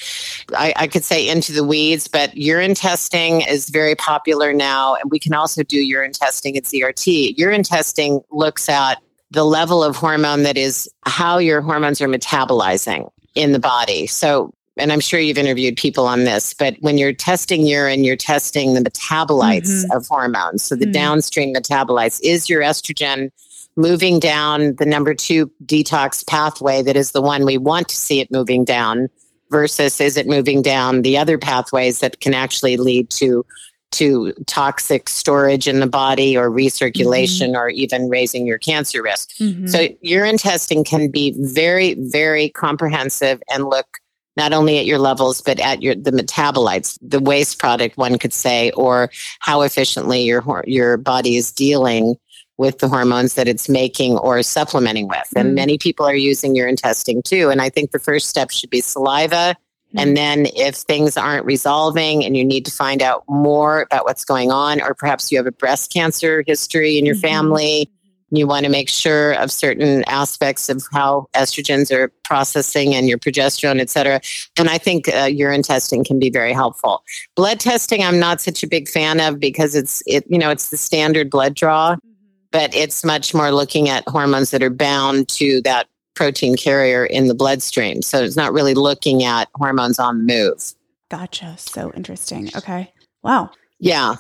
I, I, could say into the weeds, but urine testing is very popular now. And we can also do urine testing at ZRT. Urine testing looks at the level of hormone that is how your hormones are metabolizing in the body. So and I'm sure you've interviewed people on this, but when you're testing urine, you're testing the metabolites Mhm. of hormones. So the Mhm. downstream metabolites is your estrogen moving down the number two detox pathway that is the one we want to see it moving down versus is it moving down the other pathways that can actually lead to to toxic storage in the body or recirculation or even raising your cancer risk. Mhm. So urine testing can be very, very comprehensive and look not only at your levels but at your the metabolites, the waste product one could say, or how efficiently your your body is dealing with the hormones that it's making or supplementing with. Mm. And many people are using urine testing too. And I think the first step should be saliva. And then if things aren't resolving and you need to find out more about what's going on, or perhaps you have a breast cancer history in your Mhm. family, you want to make sure of certain aspects of how estrogens are processing and your progesterone, et cetera. And I think uh, urine testing can be very helpful. Blood testing, I'm not such a big fan of because it's it you know it's the standard blood draw, but it's much more looking at hormones that are bound to that protein carrier in the bloodstream. So it's not really looking at hormones on the move. Gotcha. So interesting. Okay. Wow. Yeah.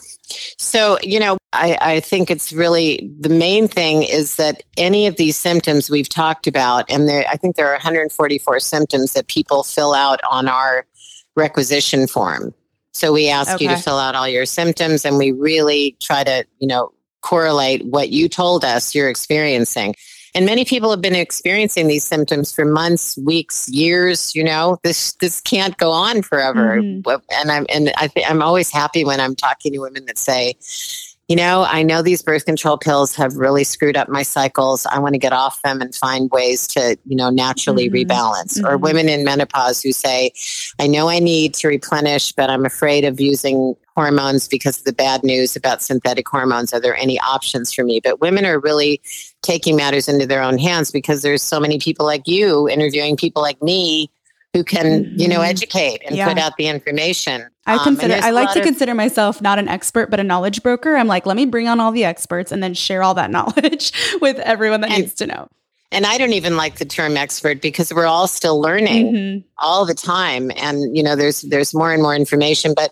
So, you know, I, I think it's really the main thing is that any of these symptoms we've talked about, and there, I think there are 144 symptoms that people fill out on our requisition form. So we ask you to fill out all your symptoms and we really try to, you know, correlate what you told us you're experiencing. And many people have been experiencing these symptoms for months, weeks, years. You know, this this can't go on forever. Mhm. And I'm and I think I'm always happy when I'm talking to women that say, you know, I know these birth control pills have really screwed up my cycles. I want to get off them and find ways to, you know, naturally Mhm. rebalance. Or Mhm. women in menopause who say, I know I need to replenish, but I'm afraid of using hormones because of the bad news about synthetic hormones. Are there any options for me? But women are really taking matters into their own hands because there's so many people like you interviewing people like me who can, you know, Mhm. educate and Yeah. put out the information. I Um, consider I like to of- consider myself not an expert but a knowledge broker. I'm like, let me bring on all the experts and then share all that knowledge with everyone that And- needs to know. And I don't even like the term expert because we're all still learning Mhm. all the time. And, you know, there's there's more and more information. But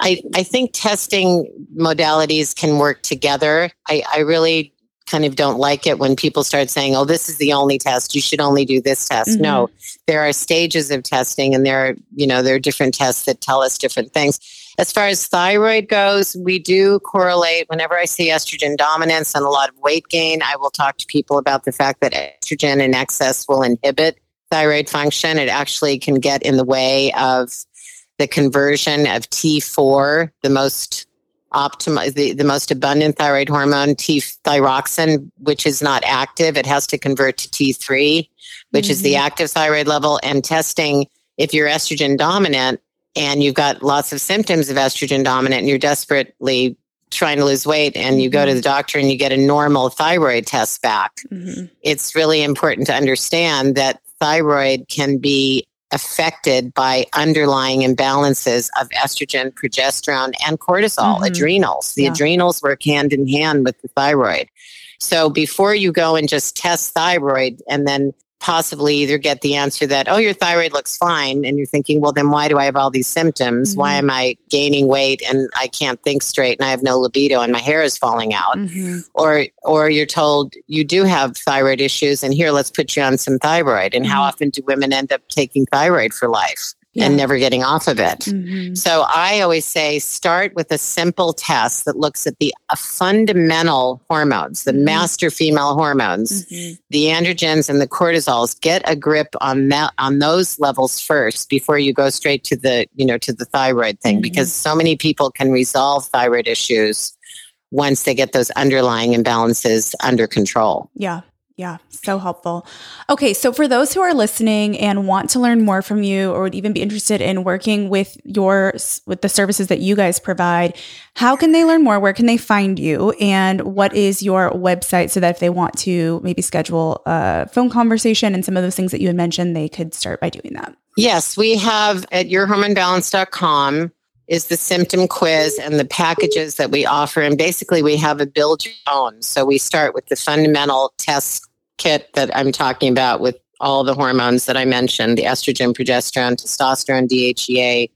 I, I think testing modalities can work together. I, I really kind of don't like it when people start saying, oh, this is the only test. You should only do this test. No, mm-hmm. there are stages of testing and there are, you know, there are different tests that tell us different things. As far as thyroid goes, we do correlate. Whenever I see estrogen dominance and a lot of weight gain, I will talk to people about the fact that estrogen in excess will inhibit thyroid function. It actually can get in the way of the conversion of T4, the most optimal, the, the most abundant thyroid hormone, T thyroxine, which is not active. It has to convert to T3, which is the active thyroid level. And testing if you're estrogen dominant and you've got lots of symptoms of estrogen dominant and you're desperately trying to lose weight and you go to the doctor and you get a normal thyroid test back Mhm. it's really important to understand that thyroid can be affected by underlying imbalances of estrogen, progesterone, and cortisol, Mhm. adrenals. The Yeah. adrenals work hand in hand with the thyroid. So before you go and just test thyroid and then possibly either get the answer that, oh, your thyroid looks fine, and you're thinking, well, then why do I have all these symptoms? Why Mhm. am I gaining weight and I can't think straight and I have no libido and my hair is falling out? Mhm. or or you're told you do have thyroid issues and here let's put you on some thyroid and how Mhm. often do women end up taking thyroid for life Yeah. and never getting off of it Mhm. so i always say start with a simple test that looks at the uh, fundamental hormones the Mhm. master female hormones Mhm. the androgens and the cortisols get a grip on that on those levels first before you go straight to the you know to the thyroid thing Mhm. because so many people can resolve thyroid issues once they get those underlying imbalances under control Yeah. Yeah. So helpful. Okay. So, for those who are listening and want to learn more from you or would even be interested in working with your, with the services that you guys provide, how can they learn more? Where can they find you? And what is your website so that if they want to maybe schedule a phone conversation and some of those things that you had mentioned, they could start by doing that? yes we have at yourhormonebalance.com is the symptom quiz and the packages that we offer and basically we have a build your own so we start with the fundamental test kit that i'm talking about with all the hormones that I mentioned the estrogen, progesterone, testosterone, DHEA,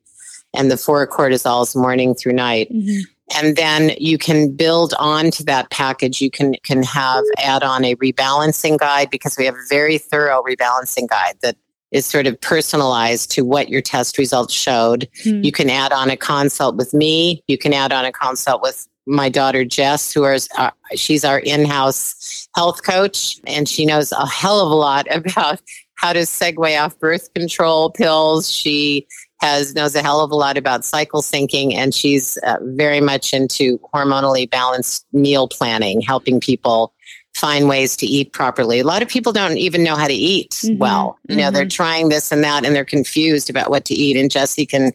and the four cortisols morning through night. Mm-hmm. And then you can build on to that package. You can can have add on a rebalancing guide because we have a very thorough rebalancing guide that is sort of personalized to what your test results showed. Mm-hmm. You can add on a consult with me. You can add on a consult with my daughter Jess, who is uh, she's our in-house health coach, and she knows a hell of a lot about how to segue off birth control pills. She has knows a hell of a lot about cycle syncing, and she's uh, very much into hormonally balanced meal planning, helping people find ways to eat properly. A lot of people don't even know how to eat mm-hmm. well. You know, mm-hmm. they're trying this and that, and they're confused about what to eat. And Jesse can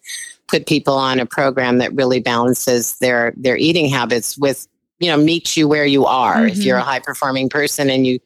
put people on a program that really balances their their eating habits with you know meets you where you are mm-hmm. if you're a high performing person and you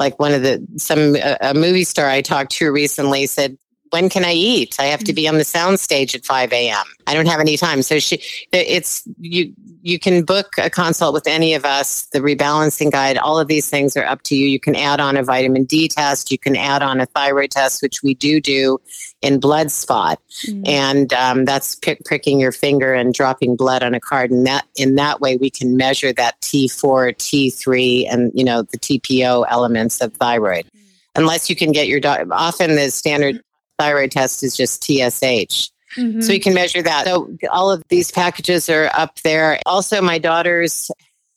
like one of the some a, a movie star i talked to recently said when can I eat? I have to be on the sound stage at 5 a.m. I don't have any time. So she, it's you. You can book a consult with any of us. The rebalancing guide, all of these things are up to you. You can add on a vitamin D test. You can add on a thyroid test, which we do do in blood spot, mm-hmm. and um, that's pick, pricking your finger and dropping blood on a card. And that in that way, we can measure that T4, T3, and you know the TPO elements of thyroid mm. unless you can get your. Often the standard thyroid test is just TSH. Mm-hmm. So you can measure that. So all of these packages are up there. Also, my daughters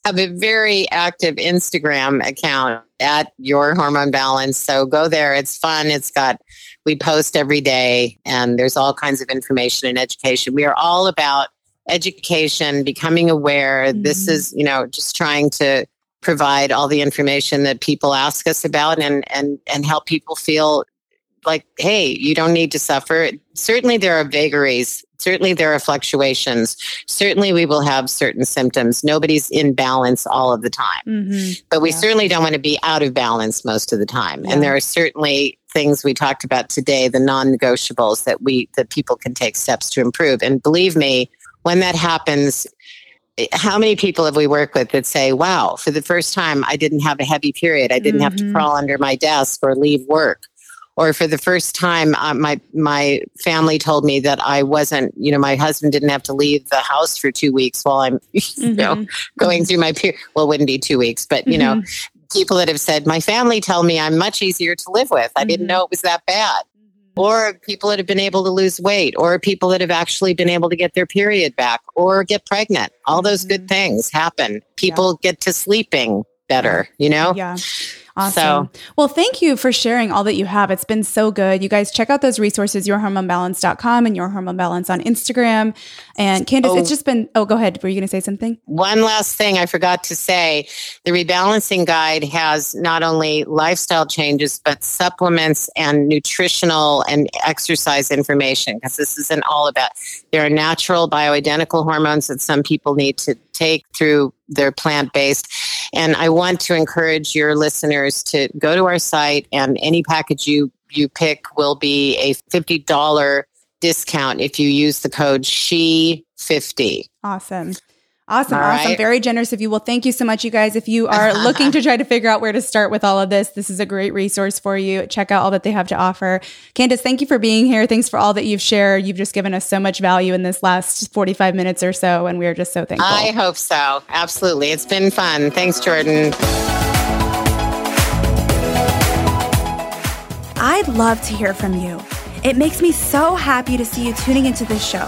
have a very active Instagram account at Your Hormone Balance. So go there. It's fun. It's got, we post every day and there's all kinds of information and education. We are all about education, becoming aware. Mm-hmm. This is, you know, just trying to provide all the information that people ask us about and and and help people feel like, hey, you don't need to suffer. Certainly, there are vagaries. Certainly, there are fluctuations. Certainly, we will have certain symptoms. Nobody's in balance all of the time. Mm-hmm. But we yeah. certainly don't want to be out of balance most of the time. Yeah. And there are certainly things we talked about today, the non-negotiables that we that people can take steps to improve. And believe me, when that happens, how many people have we worked with that say, wow, for the first time, I didn't have a heavy period. I didn't mm-hmm. have to mm-hmm. crawl under my desk or leave work or for the first time uh, my my family told me that I wasn't you know my husband didn't have to leave the house for 2 weeks while I'm you mm-hmm. know going through my period well it wouldn't be 2 weeks but you mm-hmm. know people that have said my family tell me I'm much easier to live with I mm-hmm. didn't know it was that bad mm-hmm. or people that have been able to lose weight or people that have actually been able to get their period back or get pregnant all those good mm-hmm. things happen people yeah. get to sleeping better you know yeah Awesome. So, well, thank you for sharing all that you have. It's been so good. You guys check out those resources, yourhormonebalance.com and your hormone balance on Instagram. And Candace, oh, it's just been, oh, go ahead. Were you going to say something? One last thing I forgot to say. The rebalancing guide has not only lifestyle changes, but supplements and nutritional and exercise information because this isn't all about, there are natural bioidentical hormones that some people need to take through their plant based. And I want to encourage your listeners to go to our site, and any package you you pick will be a fifty dollar discount if you use the code she 50 awesome Awesome. All awesome. Right. Very generous of you. Well, thank you so much, you guys. If you are looking to try to figure out where to start with all of this, this is a great resource for you. Check out all that they have to offer. Candace, thank you for being here. Thanks for all that you've shared. You've just given us so much value in this last 45 minutes or so, and we are just so thankful. I hope so. Absolutely. It's been fun. Thanks, Jordan. I'd love to hear from you. It makes me so happy to see you tuning into this show.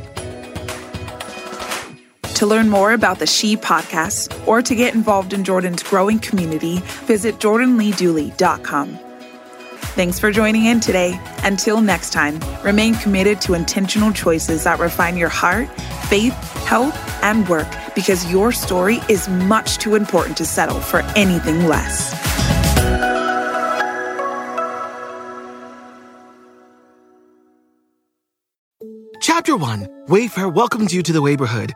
To learn more about the She podcast or to get involved in Jordan's growing community, visit jordanleedooley.com. Thanks for joining in today. Until next time, remain committed to intentional choices that refine your heart, faith, health, and work because your story is much too important to settle for anything less. Chapter 1 Wayfair welcomes you to the neighborhood